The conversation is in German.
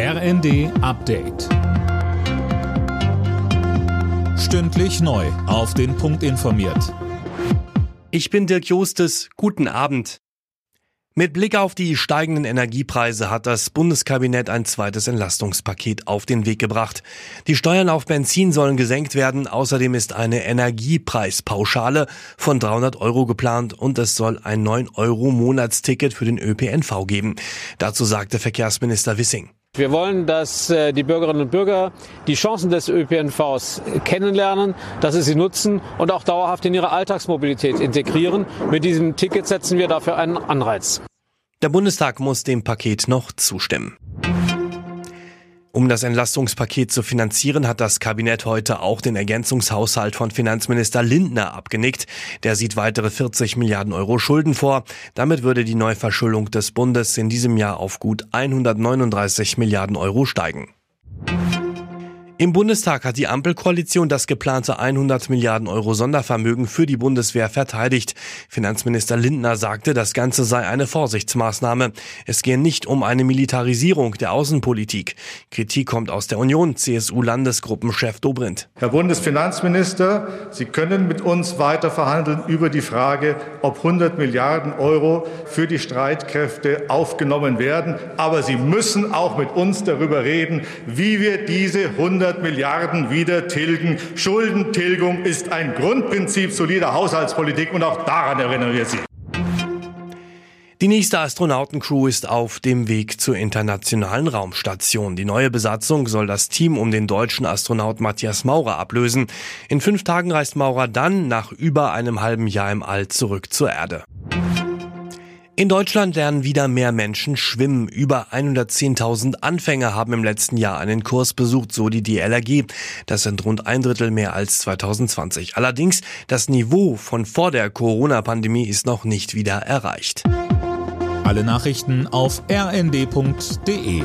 RND Update. Stündlich neu. Auf den Punkt informiert. Ich bin Dirk Jostes. Guten Abend. Mit Blick auf die steigenden Energiepreise hat das Bundeskabinett ein zweites Entlastungspaket auf den Weg gebracht. Die Steuern auf Benzin sollen gesenkt werden. Außerdem ist eine Energiepreispauschale von 300 Euro geplant und es soll ein 9 Euro Monatsticket für den ÖPNV geben. Dazu sagte Verkehrsminister Wissing. Wir wollen, dass äh, die Bürgerinnen und Bürger die Chancen des ÖPNVs kennenlernen, dass sie sie nutzen und auch dauerhaft in ihre Alltagsmobilität integrieren. Mit diesem Ticket setzen wir dafür einen Anreiz. Der Bundestag muss dem Paket noch zustimmen. Um das Entlastungspaket zu finanzieren, hat das Kabinett heute auch den Ergänzungshaushalt von Finanzminister Lindner abgenickt. Der sieht weitere 40 Milliarden Euro Schulden vor. Damit würde die Neuverschuldung des Bundes in diesem Jahr auf gut 139 Milliarden Euro steigen. Im Bundestag hat die Ampelkoalition das geplante 100 Milliarden Euro Sondervermögen für die Bundeswehr verteidigt. Finanzminister Lindner sagte, das Ganze sei eine Vorsichtsmaßnahme. Es gehe nicht um eine Militarisierung der Außenpolitik. Kritik kommt aus der Union, CSU-Landesgruppenchef Dobrindt. Herr Bundesfinanzminister, Sie können mit uns weiter verhandeln über die Frage, ob 100 Milliarden Euro für die Streitkräfte aufgenommen werden. Aber Sie müssen auch mit uns darüber reden, wie wir diese 100 100 Milliarden wieder tilgen. Schuldentilgung ist ein Grundprinzip solider Haushaltspolitik und auch daran erinnern wir Sie. Die nächste Astronautencrew ist auf dem Weg zur internationalen Raumstation. Die neue Besatzung soll das Team um den deutschen Astronaut Matthias Maurer ablösen. In fünf Tagen reist Maurer dann nach über einem halben Jahr im All zurück zur Erde. In Deutschland lernen wieder mehr Menschen schwimmen. Über 110.000 Anfänger haben im letzten Jahr einen Kurs besucht, so die DLRG. Das sind rund ein Drittel mehr als 2020. Allerdings, das Niveau von vor der Corona-Pandemie ist noch nicht wieder erreicht. Alle Nachrichten auf rnd.de